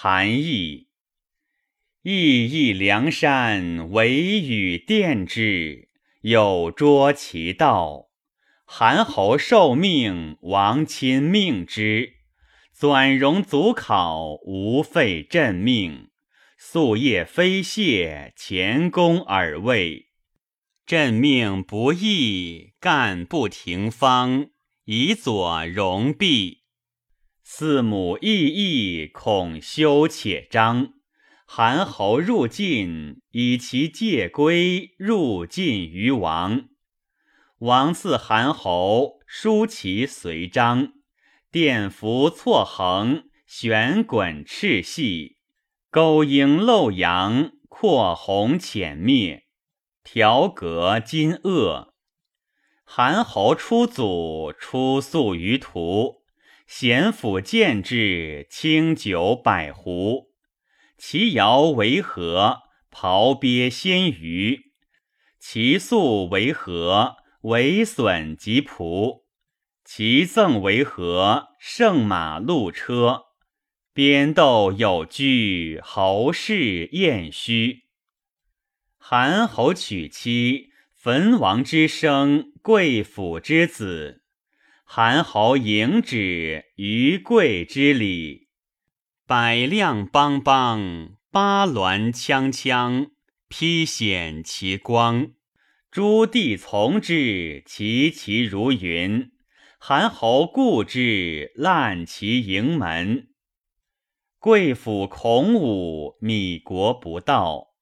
韩义。义义梁山，惟与殿之，有捉其道。韩侯受命，王亲命之。转容祖考，无废朕命。夙夜非懈，前功而位。朕命不义，干不停方，以佐容弼。四母异义，恐羞且张。韩侯入晋，以其戒归，入晋于王。王赐韩侯，书其随章。殿服错横，悬滚赤细，钩缨漏阳，阔红浅灭，条革金萼。韩侯出祖，出宿于途。贤府见至，清酒百壶。其肴为何？庖鳖鲜鱼。其素为何？为笋及仆。其赠为何？圣马鹿车。边斗有据，侯氏晏虚。韩侯娶妻，汾王之生，贵府之子。韩侯迎止，于贵之礼。百辆邦邦，八鸾锵锵，披显其光。诸帝从之，其其如云。韩侯固之，滥其营门。贵府孔武，米国不道。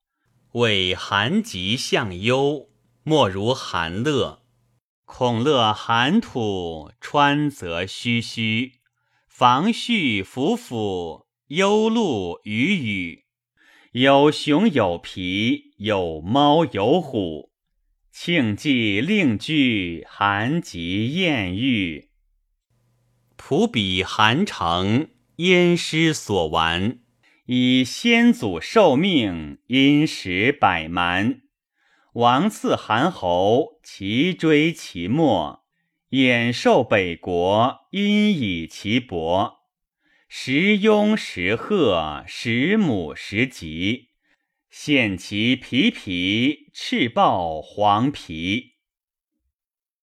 谓韩吉相忧，莫如韩乐。孔乐寒土，川泽吁吁。房絮府府，幽露雨雨。有熊有皮，有猫有虎。庆忌令具，韩吉艳遇。普比寒城，燕师所玩。以先祖受命，因时百蛮。王赐韩侯，其追其末。衍受北国，因以其薄。时雍时贺，时母时吉。献其皮皮，赤豹黄皮。